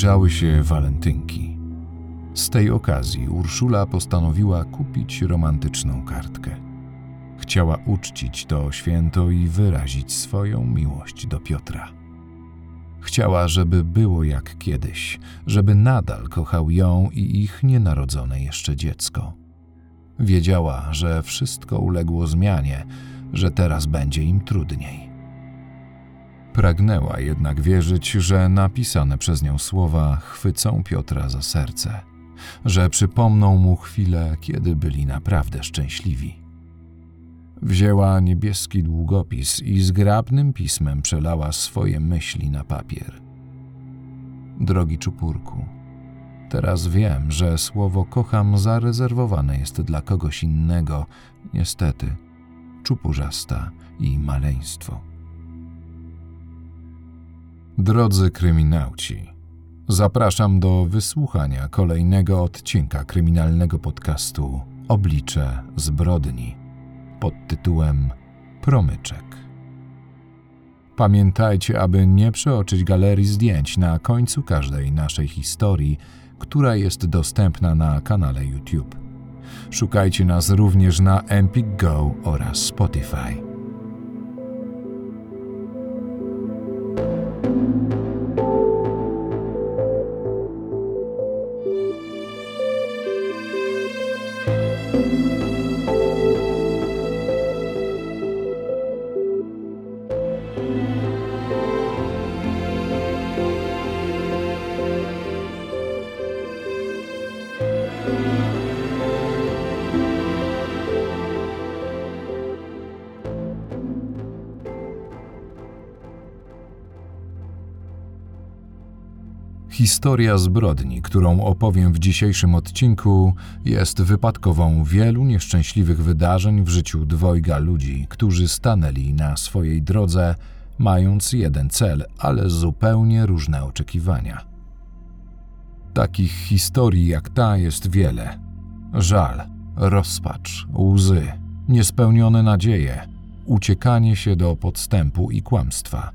Zbliżały się walentynki. Z tej okazji Urszula postanowiła kupić romantyczną kartkę. Chciała uczcić to święto i wyrazić swoją miłość do Piotra. Chciała, żeby było jak kiedyś, żeby nadal kochał ją i ich nienarodzone jeszcze dziecko. Wiedziała, że wszystko uległo zmianie, że teraz będzie im trudniej. Pragnęła jednak wierzyć, że napisane przez nią słowa chwycą Piotra za serce, że przypomną mu chwilę, kiedy byli naprawdę szczęśliwi. Wzięła niebieski długopis i zgrabnym pismem przelała swoje myśli na papier. Drogi czupurku, teraz wiem, że słowo kocham zarezerwowane jest dla kogoś innego, niestety, czupurzasta i maleństwo. Drodzy kryminauci, zapraszam do wysłuchania kolejnego odcinka kryminalnego podcastu Oblicze zbrodni pod tytułem Promyczek. Pamiętajcie, aby nie przeoczyć galerii zdjęć na końcu każdej naszej historii, która jest dostępna na kanale YouTube. Szukajcie nas również na Empik Go oraz Spotify. Historia zbrodni, którą opowiem w dzisiejszym odcinku, jest wypadkową wielu nieszczęśliwych wydarzeń w życiu dwojga ludzi, którzy stanęli na swojej drodze, mając jeden cel, ale zupełnie różne oczekiwania. Takich historii jak ta jest wiele. Żal, rozpacz, łzy, niespełnione nadzieje, uciekanie się do podstępu i kłamstwa,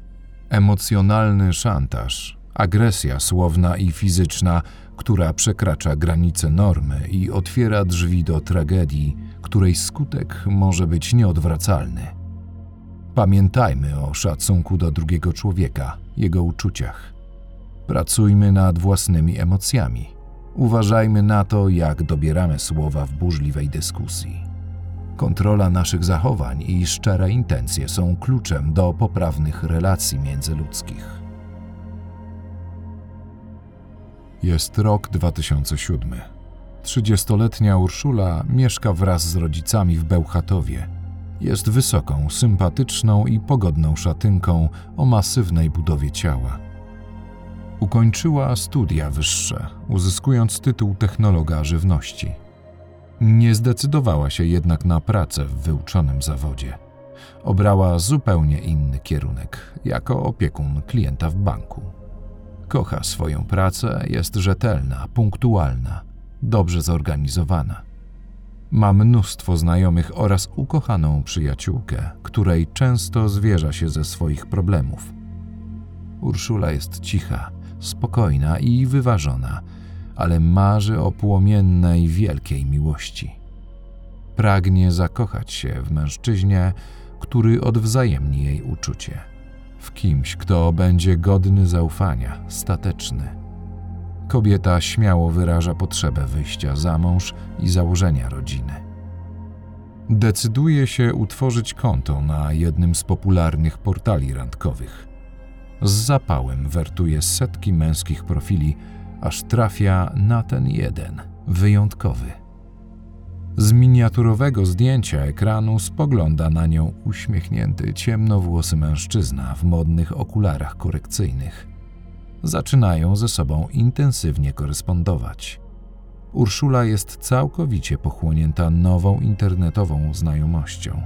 emocjonalny szantaż, agresja słowna i fizyczna, która przekracza granice normy i otwiera drzwi do tragedii, której skutek może być nieodwracalny. Pamiętajmy o szacunku do drugiego człowieka, jego uczuciach. Pracujmy nad własnymi emocjami. Uważajmy na to, jak dobieramy słowa w burzliwej dyskusji. Kontrola naszych zachowań i szczere intencje są kluczem do poprawnych relacji międzyludzkich. Jest rok 2007. Trzydziestoletnia Urszula mieszka wraz z rodzicami w Bełchatowie. Jest wysoką, sympatyczną i pogodną szatynką o masywnej budowie ciała. Ukończyła studia wyższe, uzyskując tytuł technologa żywności. Nie zdecydowała się jednak na pracę w wyuczonym zawodzie. Obrała zupełnie inny kierunek, jako opiekun klienta w banku. Kocha swoją pracę, jest rzetelna, punktualna, dobrze zorganizowana. Ma mnóstwo znajomych oraz ukochaną przyjaciółkę, której często zwierza się ze swoich problemów. Urszula jest cicha, spokojna i wyważona, ale marzy o płomiennej, wielkiej miłości. Pragnie zakochać się w mężczyźnie, który odwzajemni jej uczucie w kimś, kto będzie godny zaufania, stateczny. Kobieta śmiało wyraża potrzebę wyjścia za mąż i założenia rodziny. Decyduje się utworzyć konto na jednym z popularnych portali randkowych. Z zapałem wertuje setki męskich profili, aż trafia na ten jeden, wyjątkowy. Z miniaturowego zdjęcia ekranu spogląda na nią uśmiechnięty, ciemnowłosy mężczyzna w modnych okularach korekcyjnych. Zaczynają ze sobą intensywnie korespondować. Urszula jest całkowicie pochłonięta nową internetową znajomością.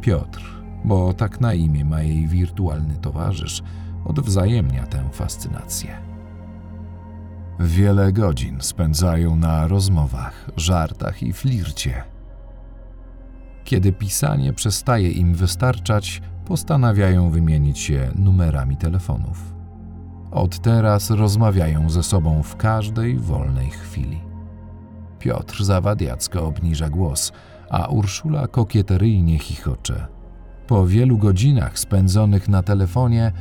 Piotr, bo tak na imię ma jej wirtualny towarzysz, odwzajemnia tę fascynację. Wiele godzin spędzają na rozmowach, żartach i flircie. Kiedy pisanie przestaje im wystarczać, postanawiają wymienić się numerami telefonów. Od teraz rozmawiają ze sobą w każdej wolnej chwili. Piotr zawadiacko obniża głos, a Urszula kokieteryjnie chichocze. Po wielu godzinach spędzonych na telefonie,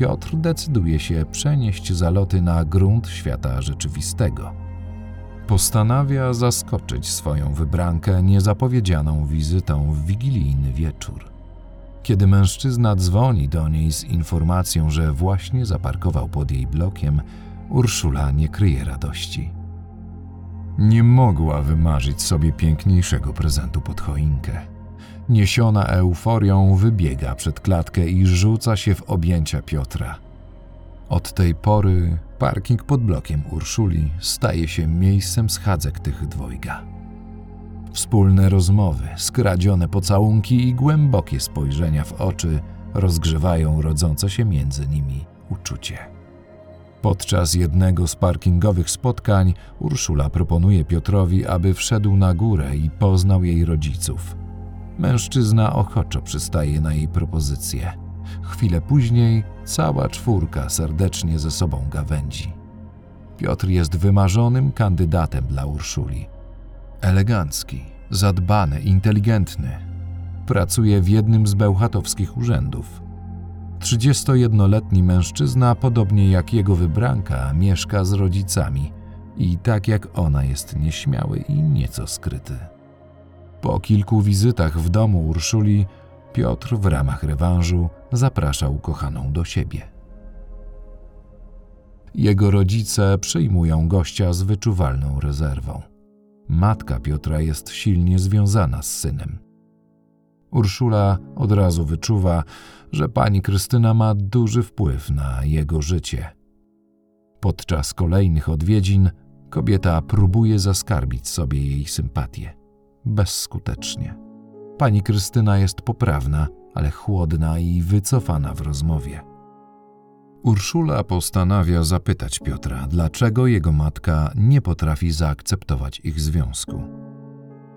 Piotr decyduje się przenieść zaloty na grunt świata rzeczywistego. Postanawia zaskoczyć swoją wybrankę niezapowiedzianą wizytą w wigilijny wieczór. Kiedy mężczyzna dzwoni do niej z informacją, że właśnie zaparkował pod jej blokiem, Urszula nie kryje radości. Nie mogła wymarzyć sobie piękniejszego prezentu pod choinkę. Niesiona euforią wybiega przed klatkę i rzuca się w objęcia Piotra. Od tej pory parking pod blokiem Urszuli staje się miejscem schadzek tych dwojga. Wspólne rozmowy, skradzione pocałunki i głębokie spojrzenia w oczy rozgrzewają rodzące się między nimi uczucie. Podczas jednego z parkingowych spotkań Urszula proponuje Piotrowi, aby wszedł na górę i poznał jej rodziców. Mężczyzna ochoczo przystaje na jej propozycję. Chwilę później cała czwórka serdecznie ze sobą gawędzi. Piotr jest wymarzonym kandydatem dla Urszuli. Elegancki, zadbany, inteligentny. Pracuje w jednym z bełchatowskich urzędów. 31-letni mężczyzna, podobnie jak jego wybranka, mieszka z rodzicami i tak jak ona jest nieśmiały i nieco skryty. Po kilku wizytach w domu Urszuli, Piotr w ramach rewanżu zapraszał kochaną do siebie. Jego rodzice przyjmują gościa z wyczuwalną rezerwą. Matka Piotra jest silnie związana z synem. Urszula od razu wyczuwa, że pani Krystyna ma duży wpływ na jego życie. Podczas kolejnych odwiedzin kobieta próbuje zaskarbić sobie jej sympatię. Bezskutecznie. Pani Krystyna jest poprawna, ale chłodna i wycofana w rozmowie. Urszula postanawia zapytać Piotra, dlaczego jego matka nie potrafi zaakceptować ich związku.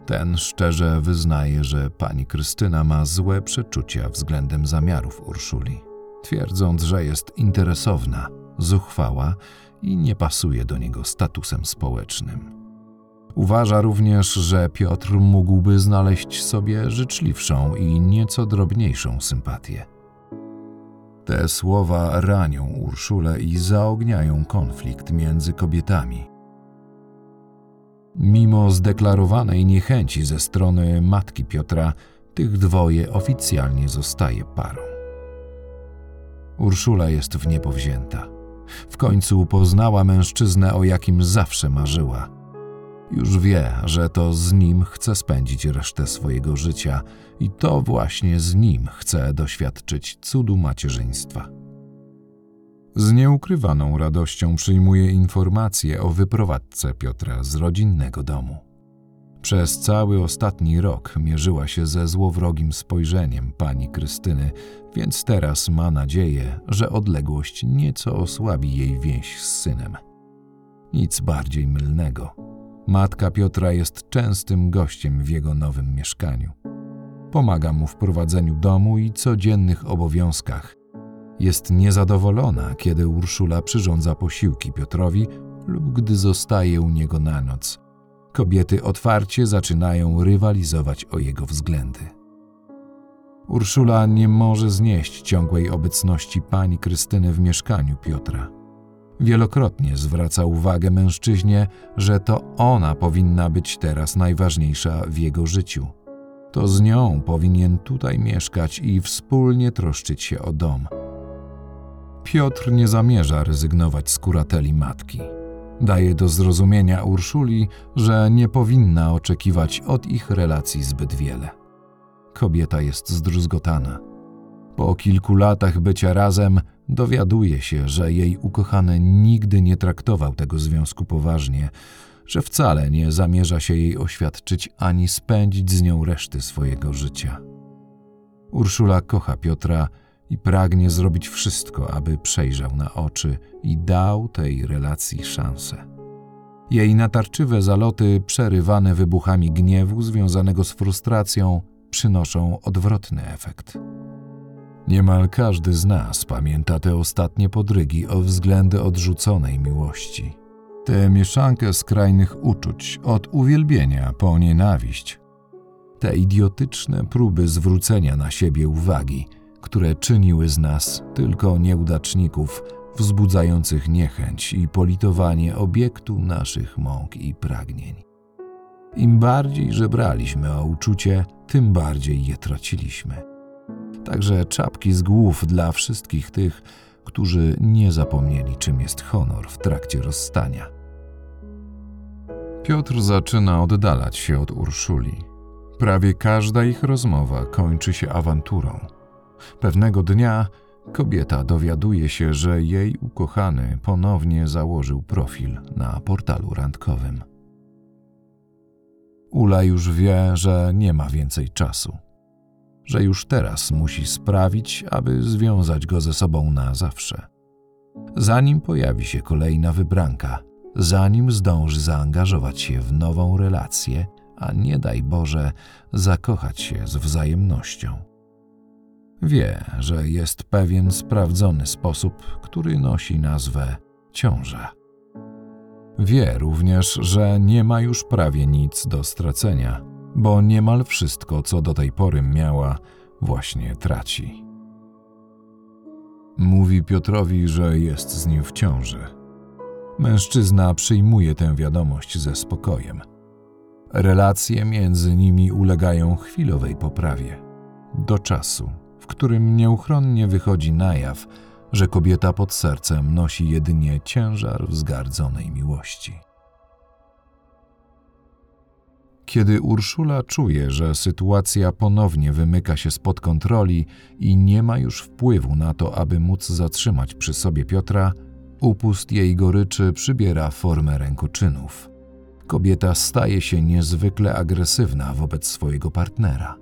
Ten szczerze wyznaje, że pani Krystyna ma złe przeczucia względem zamiarów Urszuli, twierdząc, że jest interesowna, zuchwała i nie pasuje do niego statusem społecznym. Uważa również, że Piotr mógłby znaleźć sobie życzliwszą i nieco drobniejszą sympatię. Te słowa ranią Urszulę i zaogniają konflikt między kobietami. Mimo zdeklarowanej niechęci ze strony matki Piotra, tych dwoje oficjalnie zostaje parą. Urszula jest w niebo wzięta. W końcu poznała mężczyznę, o jakim zawsze marzyła. Już wie, że to z nim chce spędzić resztę swojego życia i to właśnie z nim chce doświadczyć cudu macierzyństwa. Z nieukrywaną radością przyjmuje informacje o wyprowadzce Piotra z rodzinnego domu. Przez cały ostatni rok mierzyła się ze złowrogim spojrzeniem pani Krystyny, więc teraz ma nadzieję, że odległość nieco osłabi jej więź z synem. Nic bardziej mylnego. Matka Piotra jest częstym gościem w jego nowym mieszkaniu. Pomaga mu w prowadzeniu domu i codziennych obowiązkach. Jest niezadowolona, kiedy Urszula przyrządza posiłki Piotrowi lub gdy zostaje u niego na noc. Kobiety otwarcie zaczynają rywalizować o jego względy. Urszula nie może znieść ciągłej obecności pani Krystyny w mieszkaniu Piotra. Wielokrotnie zwraca uwagę mężczyźnie, że to ona powinna być teraz najważniejsza w jego życiu. To z nią powinien tutaj mieszkać i wspólnie troszczyć się o dom. Piotr nie zamierza rezygnować z kurateli matki. Daje do zrozumienia Urszuli, że nie powinna oczekiwać od ich relacji zbyt wiele. Kobieta jest zdruzgotana. Po kilku latach bycia razem dowiaduje się, że jej ukochany nigdy nie traktował tego związku poważnie, że wcale nie zamierza się jej oświadczyć ani spędzić z nią reszty swojego życia. Urszula kocha Piotra i pragnie zrobić wszystko, aby przejrzał na oczy i dał tej relacji szansę. Jej natarczywe zaloty, przerywane wybuchami gniewu związanego z frustracją, przynoszą odwrotny efekt. Niemal każdy z nas pamięta te ostatnie podrygi o względy odrzuconej miłości. Tę mieszankę skrajnych uczuć, od uwielbienia po nienawiść. Te idiotyczne próby zwrócenia na siebie uwagi, które czyniły z nas tylko nieudaczników wzbudzających niechęć i politowanie obiektu naszych mąk i pragnień. Im bardziej żebraliśmy o uczucie, tym bardziej je traciliśmy. Także czapki z głów dla wszystkich tych, którzy nie zapomnieli, czym jest honor w trakcie rozstania. Piotr zaczyna oddalać się od Urszuli. Prawie każda ich rozmowa kończy się awanturą. Pewnego dnia kobieta dowiaduje się, że jej ukochany ponownie założył profil na portalu randkowym. Ula już wie, że nie ma więcej czasu, że już teraz musi sprawić, aby związać go ze sobą na zawsze. Zanim pojawi się kolejna wybranka, zanim zdąży zaangażować się w nową relację, a nie daj Boże zakochać się z wzajemnością. Wie, że jest pewien sprawdzony sposób, który nosi nazwę ciąża. Wie również, że nie ma już prawie nic do stracenia, bo niemal wszystko, co do tej pory miała, właśnie traci. Mówi Piotrowi, że jest z nim w ciąży. Mężczyzna przyjmuje tę wiadomość ze spokojem. Relacje między nimi ulegają chwilowej poprawie. Do czasu, w którym nieuchronnie wychodzi na jaw, że kobieta pod sercem nosi jedynie ciężar wzgardzonej miłości. Kiedy Urszula czuje, że sytuacja ponownie wymyka się spod kontroli i nie ma już wpływu na to, aby móc zatrzymać przy sobie Piotra, upust jej goryczy przybiera formę rękoczynów. Kobieta staje się niezwykle agresywna wobec swojego partnera.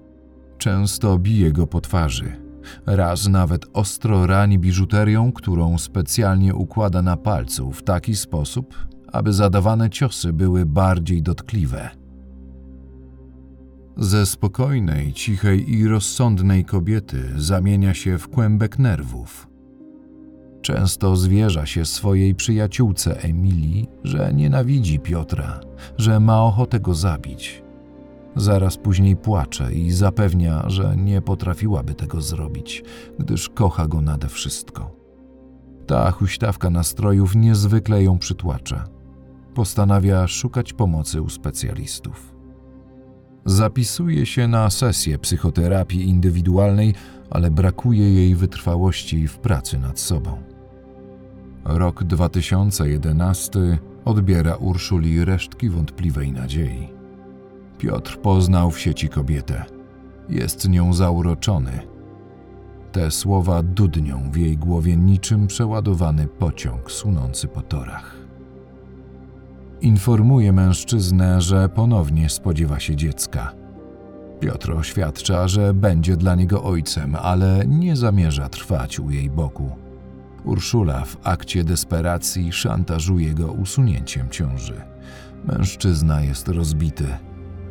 Często bije go po twarzy, Raz nawet ostro rani biżuterią, którą specjalnie układa na palcu w taki sposób, aby zadawane ciosy były bardziej dotkliwe. Ze spokojnej, cichej i rozsądnej kobiety zamienia się w kłębek nerwów. Często zwierza się swojej przyjaciółce Emilii, że nienawidzi Piotra, że ma ochotę go zabić Zaraz później płacze i zapewnia, że nie potrafiłaby tego zrobić, gdyż kocha go nade wszystko. Ta huśtawka nastrojów niezwykle ją przytłacza. Postanawia szukać pomocy u specjalistów. Zapisuje się na sesję psychoterapii indywidualnej, ale brakuje jej wytrwałości w pracy nad sobą. Rok 2011 odbiera Urszuli resztki wątpliwej nadziei. Piotr poznał w sieci kobietę. Jest nią zauroczony. Te słowa dudnią w jej głowie niczym przeładowany pociąg sunący po torach. Informuje mężczyznę, że ponownie spodziewa się dziecka. Piotr oświadcza, że będzie dla niego ojcem, ale nie zamierza trwać u jej boku. Urszula w akcie desperacji szantażuje go usunięciem ciąży. Mężczyzna jest rozbity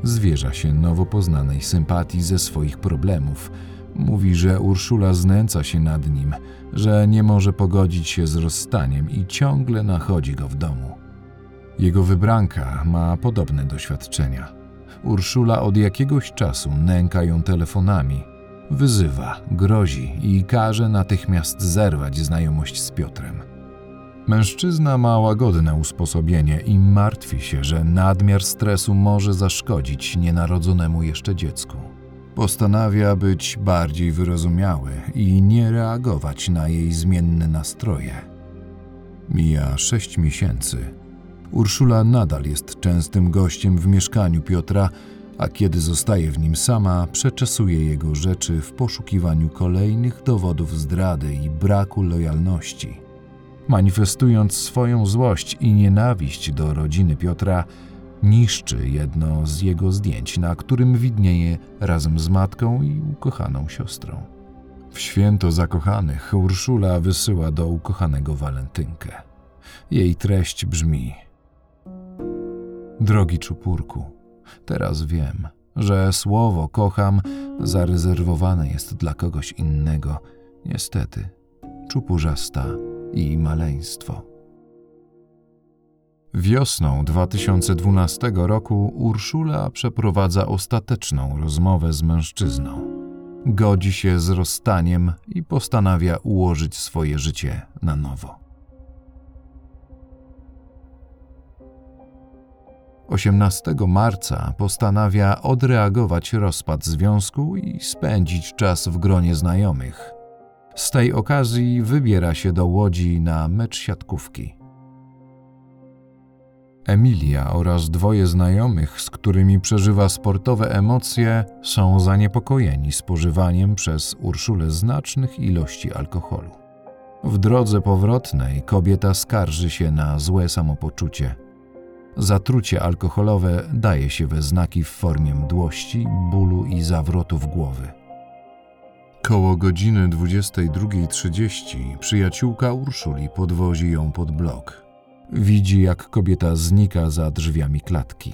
Zwierza się nowo poznanej sympatii ze swoich problemów. Mówi, że Urszula znęca się nad nim, że nie może pogodzić się z rozstaniem i ciągle nachodzi go w domu. Jego wybranka ma podobne doświadczenia. Urszula od jakiegoś czasu nęka ją telefonami, wyzywa, grozi i każe natychmiast zerwać znajomość z Piotrem. Mężczyzna ma łagodne usposobienie i martwi się, że nadmiar stresu może zaszkodzić nienarodzonemu jeszcze dziecku. Postanawia być bardziej wyrozumiały i nie reagować na jej zmienne nastroje. Mija sześć miesięcy. Urszula nadal jest częstym gościem w mieszkaniu Piotra, a kiedy zostaje w nim sama, przeczesuje jego rzeczy w poszukiwaniu kolejnych dowodów zdrady i braku lojalności. Manifestując swoją złość i nienawiść do rodziny Piotra, niszczy jedno z jego zdjęć, na którym widnieje razem z matką i ukochaną siostrą. W święto zakochanych Urszula wysyła do ukochanego walentynkę. Jej treść brzmi: Drogi czupurku, teraz wiem, że słowo kocham zarezerwowane jest dla kogoś innego Niestety, czupurzasta i maleństwo. Wiosną 2012 roku Urszula przeprowadza ostateczną rozmowę z mężczyzną. Godzi się z rozstaniem i postanawia ułożyć swoje życie na nowo. 18 marca postanawia odreagować rozpad związku i spędzić czas w gronie znajomych. Z tej okazji wybiera się do Łodzi na mecz siatkówki. Emilia oraz dwoje znajomych, z którymi przeżywa sportowe emocje, są zaniepokojeni spożywaniem przez Urszulę znacznych ilości alkoholu. W drodze powrotnej kobieta skarży się na złe samopoczucie. Zatrucie alkoholowe daje się we znaki w formie mdłości, bólu i zawrotów głowy. Koło godziny 22.30 przyjaciółka Urszuli podwozi ją pod blok. Widzi, jak kobieta znika za drzwiami klatki.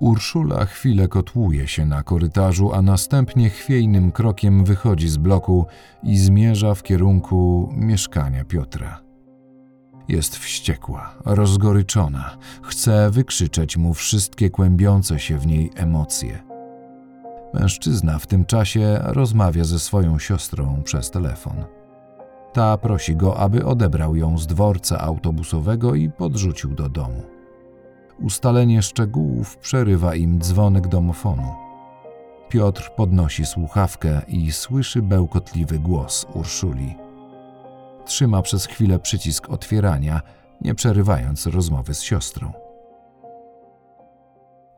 Urszula chwilę kotłuje się na korytarzu, a następnie chwiejnym krokiem wychodzi z bloku i zmierza w kierunku mieszkania Piotra. Jest wściekła, rozgoryczona, chce wykrzyczeć mu wszystkie kłębiące się w niej emocje. Mężczyzna w tym czasie rozmawia ze swoją siostrą przez telefon. Ta prosi go, aby odebrał ją z dworca autobusowego i podrzucił do domu. Ustalenie szczegółów przerywa im dzwonek domofonu. Piotr podnosi słuchawkę i słyszy bełkotliwy głos Urszuli. Trzyma przez chwilę przycisk otwierania, nie przerywając rozmowy z siostrą.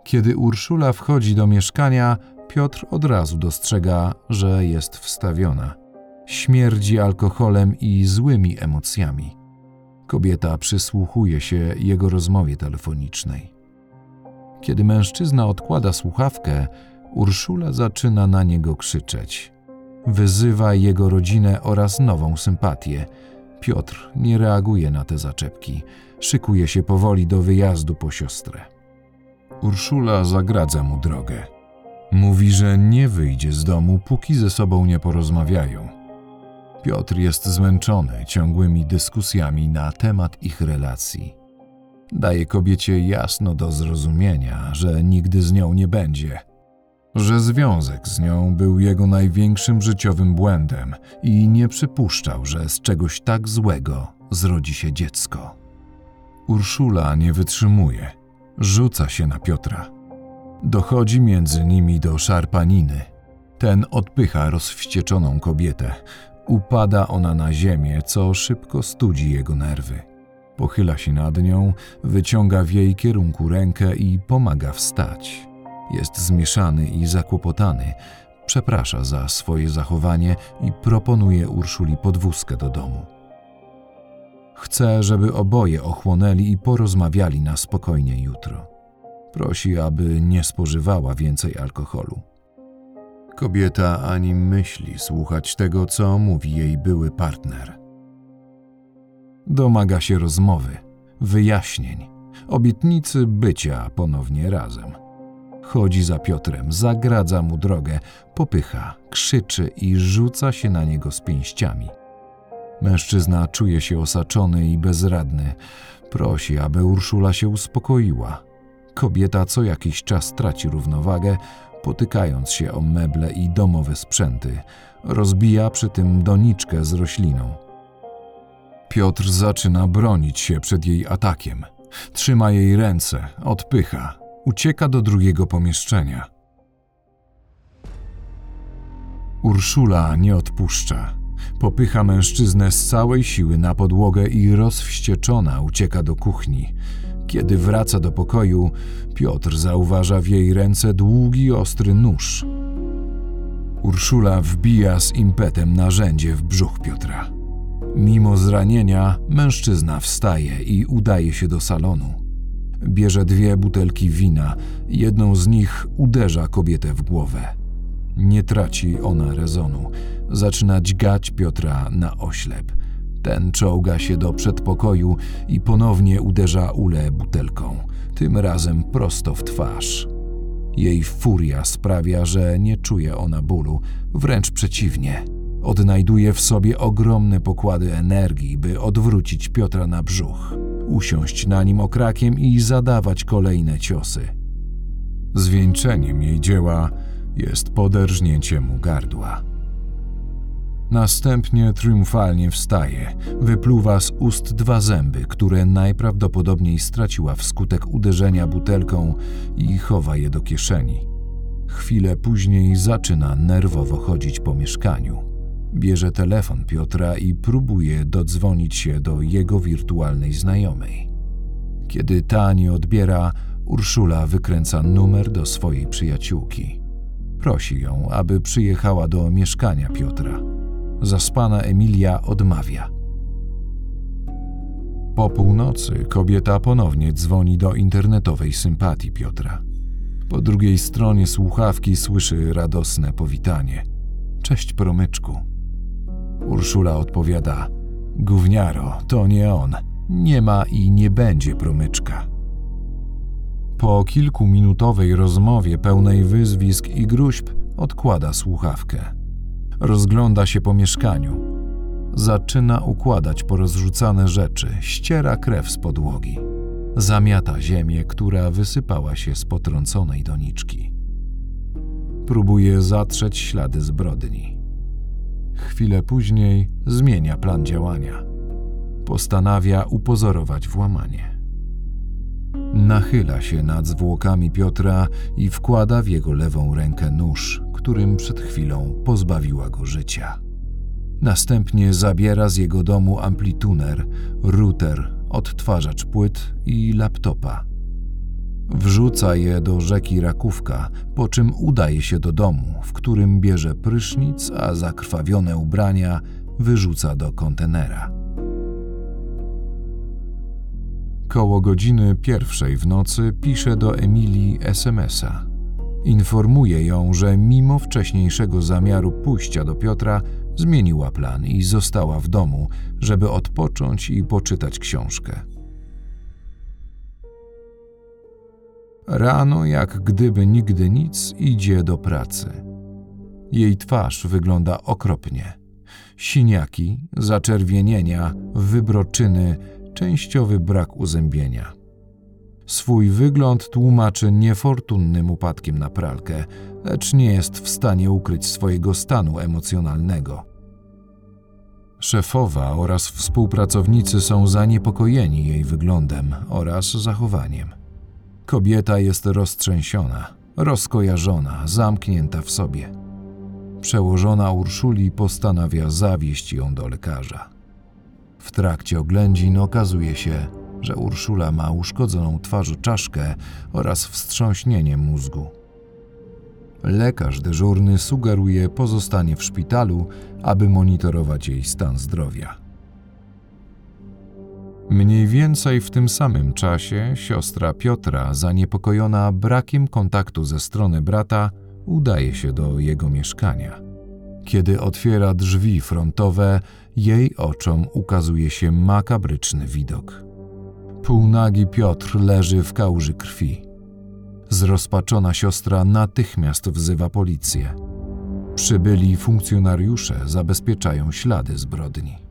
Kiedy Urszula wchodzi do mieszkania, Piotr od razu dostrzega, że jest wstawiona – śmierdzi alkoholem i złymi emocjami. Kobieta przysłuchuje się jego rozmowie telefonicznej. Kiedy mężczyzna odkłada słuchawkę, Urszula zaczyna na niego krzyczeć. Wyzywa jego rodzinę oraz nową sympatię. Piotr nie reaguje na te zaczepki. Szykuje się powoli do wyjazdu po siostrę. Urszula zagradza mu drogę. Mówi, że nie wyjdzie z domu, póki ze sobą nie porozmawiają. Piotr jest zmęczony ciągłymi dyskusjami na temat ich relacji. Daje kobiecie jasno do zrozumienia, że nigdy z nią nie będzie, że związek z nią był jego największym życiowym błędem i nie przypuszczał, że z czegoś tak złego zrodzi się dziecko. Urszula nie wytrzymuje, rzuca się na Piotra. Dochodzi między nimi do szarpaniny. Ten odpycha rozwścieczoną kobietę, Upada ona na ziemię, co szybko studzi jego nerwy. Pochyla się nad nią, wyciąga w jej kierunku rękę i pomaga wstać. Jest zmieszany i zakłopotany, przeprasza za swoje zachowanie i proponuje Urszuli podwózkę do domu. Chce, żeby oboje ochłonęli i porozmawiali na spokojnie jutro. Prosi, aby nie spożywała więcej alkoholu. Kobieta ani myśli słuchać tego, co mówi jej były partner. Domaga się rozmowy, wyjaśnień, obietnicy bycia ponownie razem. Chodzi za Piotrem, zagradza mu drogę, popycha, krzyczy i rzuca się na niego z pięściami. Mężczyzna czuje się osaczony i bezradny. Prosi, aby Urszula się uspokoiła. Kobieta co jakiś czas traci równowagę, potykając się o meble i domowe sprzęty. Rozbija przy tym doniczkę z rośliną. Piotr zaczyna bronić się przed jej atakiem. Trzyma jej ręce, odpycha, ucieka do drugiego pomieszczenia. Urszula nie odpuszcza. Popycha mężczyznę z całej siły na podłogę i rozwścieczona ucieka do kuchni. Kiedy wraca do pokoju, Piotr zauważa w jej ręce długi, ostry nóż. Urszula wbija z impetem narzędzie w brzuch Piotra. Mimo zranienia, mężczyzna wstaje i udaje się do salonu. Bierze dwie butelki wina, jedną z nich uderza kobietę w głowę. Nie traci ona rezonu. Zaczyna dźgać Piotra na oślep. Ten czołga się do przedpokoju i ponownie uderza Ule butelką, tym razem prosto w twarz. Jej furia sprawia, że nie czuje ona bólu, wręcz przeciwnie. Odnajduje w sobie ogromne pokłady energii, by odwrócić Piotra na brzuch, usiąść na nim okrakiem i zadawać kolejne ciosy. Zwieńczeniem jej dzieła jest poderżnięcie mu gardła. Następnie triumfalnie wstaje, wypluwa z ust dwa zęby, które najprawdopodobniej straciła wskutek uderzenia butelką i chowa je do kieszeni. Chwilę później zaczyna nerwowo chodzić po mieszkaniu. Bierze telefon Piotra i próbuje dodzwonić się do jego wirtualnej znajomej. Kiedy ta nie odbiera, Urszula wykręca numer do swojej przyjaciółki. Prosi ją, aby przyjechała do mieszkania Piotra. Zaspana Emilia odmawia. Po północy kobieta ponownie dzwoni do internetowej sympatii Piotra. Po drugiej stronie słuchawki słyszy radosne powitanie. Cześć promyczku. Urszula odpowiada: Gówniaro, to nie on. Nie ma i nie będzie promyczka. Po kilkuminutowej rozmowie pełnej wyzwisk i gruźb odkłada słuchawkę. Rozgląda się po mieszkaniu. Zaczyna układać porozrzucane rzeczy, ściera krew z podłogi. Zamiata ziemię, która wysypała się z potrąconej doniczki. Próbuje zatrzeć ślady zbrodni. Chwilę później zmienia plan działania. Postanawia upozorować włamanie. Nachyla się nad zwłokami Piotra i wkłada w jego lewą rękę nóż, którym przed chwilą pozbawiła go życia. Następnie zabiera z jego domu amplituner, router, odtwarzacz płyt i laptopa. Wrzuca je do rzeki Rakówka, po czym udaje się do domu, w którym bierze prysznic, a zakrwawione ubrania wyrzuca do kontenera. Koło godziny pierwszej w nocy pisze do Emilii SMS-a. Informuje ją, że mimo wcześniejszego zamiaru pójścia do Piotra, zmieniła plan i została w domu, żeby odpocząć i poczytać książkę. Rano, jak gdyby nigdy nic, idzie do pracy. Jej twarz wygląda okropnie. Siniaki, zaczerwienienia, wybroczyny, częściowy brak uzębienia. Swój wygląd tłumaczy niefortunnym upadkiem na pralkę, lecz nie jest w stanie ukryć swojego stanu emocjonalnego. Szefowa oraz współpracownicy są zaniepokojeni jej wyglądem oraz zachowaniem. Kobieta jest roztrzęsiona, rozkojarzona, zamknięta w sobie. Przełożona Urszuli postanawia zawieźć ją do lekarza. W trakcie oględzin okazuje się, że Urszula ma uszkodzoną czaszkę oraz wstrząśnienie mózgu. Lekarz dyżurny sugeruje pozostanie w szpitalu, aby monitorować jej stan zdrowia. Mniej więcej w tym samym czasie siostra Piotra, zaniepokojona brakiem kontaktu ze strony brata, udaje się do jego mieszkania. Kiedy otwiera drzwi frontowe, jej oczom ukazuje się makabryczny widok. Półnagi Piotr leży w kałuży krwi. Zrozpaczona siostra natychmiast wzywa policję. Przybyli funkcjonariusze zabezpieczają ślady zbrodni.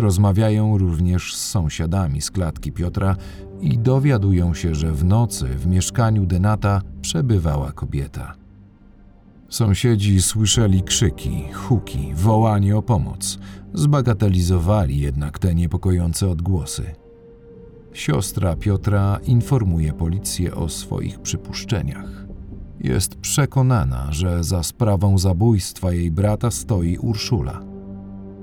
Rozmawiają również z sąsiadami z klatki Piotra i dowiadują się, że w nocy w mieszkaniu Denata przebywała kobieta. Sąsiedzi słyszeli krzyki, huki, wołanie o pomoc. Zbagatelizowali jednak te niepokojące odgłosy. Siostra Piotra informuje policję o swoich przypuszczeniach. Jest przekonana, że za sprawą zabójstwa jej brata stoi Urszula.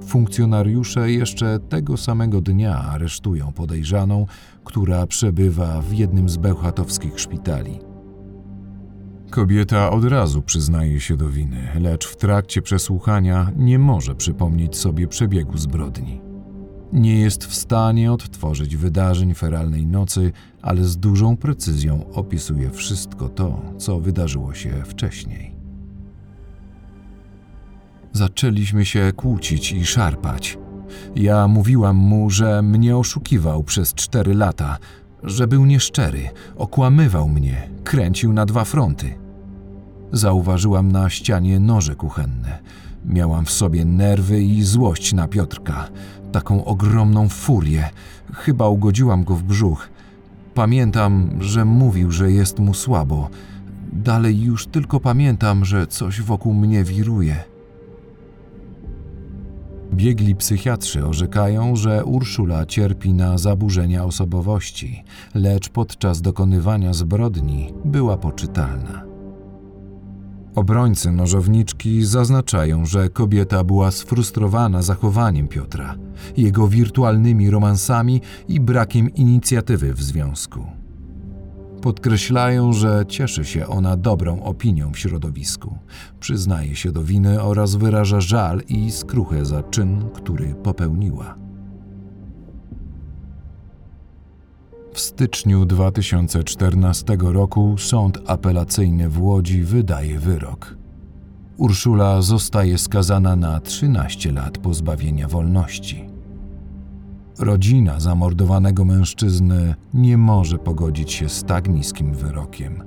Funkcjonariusze jeszcze tego samego dnia aresztują podejrzaną, która przebywa w jednym z bełchatowskich szpitali. Kobieta od razu przyznaje się do winy, lecz w trakcie przesłuchania nie może przypomnieć sobie przebiegu zbrodni. Nie jest w stanie odtworzyć wydarzeń feralnej nocy, ale z dużą precyzją opisuje wszystko to, co wydarzyło się wcześniej. Zaczęliśmy się kłócić i szarpać. Ja mówiłam mu, że mnie oszukiwał przez cztery lata, że był nieszczery, okłamywał mnie, kręcił na dwa fronty. Zauważyłam na ścianie noże kuchenne. Miałam w sobie nerwy i złość na Piotrka. Taką ogromną furię. Chyba ugodziłam go w brzuch. Pamiętam, że mówił, że jest mu słabo. Dalej już tylko pamiętam, że coś wokół mnie wiruje. Biegli psychiatrzy orzekają, że Urszula cierpi na zaburzenia osobowości, lecz podczas dokonywania zbrodni była poczytalna. Obrońcy nożowniczki zaznaczają, że kobieta była sfrustrowana zachowaniem Piotra, jego wirtualnymi romansami i brakiem inicjatywy w związku. Podkreślają, że cieszy się ona dobrą opinią w środowisku, przyznaje się do winy oraz wyraża żal i skruchę za czyn, który popełniła. W styczniu 2014 roku Sąd Apelacyjny w Łodzi wydaje wyrok. Urszula zostaje skazana na 13 lat pozbawienia wolności. Rodzina zamordowanego mężczyzny nie może pogodzić się z tak niskim wyrokiem.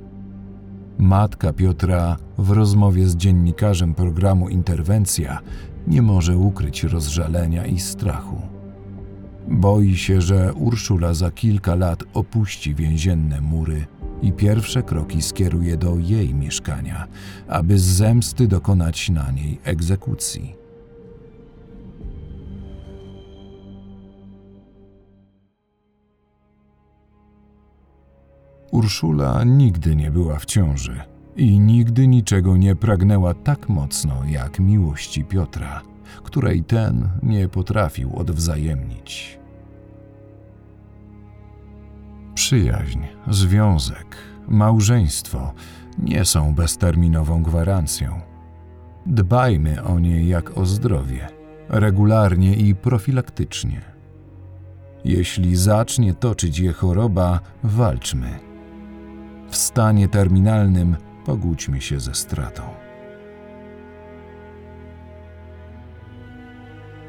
Matka Piotra w rozmowie z dziennikarzem programu Interwencja nie może ukryć rozżalenia i strachu. Boi się, że Urszula za kilka lat opuści więzienne mury i pierwsze kroki skieruje do jej mieszkania, aby z zemsty dokonać na niej egzekucji. Urszula nigdy nie była w ciąży i nigdy niczego nie pragnęła tak mocno jak miłości Piotra, której ten nie potrafił odwzajemnić. Przyjaźń, związek, małżeństwo nie są bezterminową gwarancją. Dbajmy o nie jak o zdrowie, regularnie i profilaktycznie. Jeśli zacznie toczyć je choroba, walczmy. W stanie terminalnym pogódźmy się ze stratą.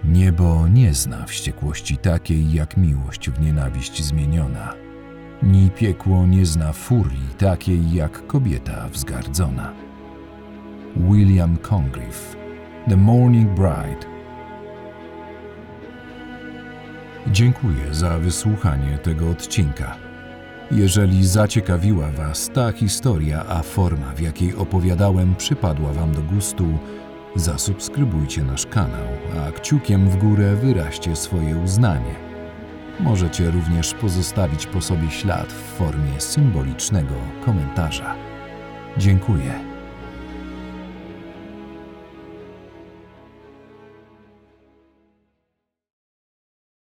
Niebo nie zna wściekłości takiej jak miłość w nienawiść zmieniona. Ni piekło nie zna furii takiej jak kobieta wzgardzona. William Congreve, The Morning Bride. Dziękuję za wysłuchanie tego odcinka. Jeżeli zaciekawiła Was ta historia, a forma, w jakiej opowiadałem, przypadła Wam do gustu, zasubskrybujcie nasz kanał, a kciukiem w górę wyraźcie swoje uznanie. Możecie również pozostawić po sobie ślad w formie symbolicznego komentarza. Dziękuję.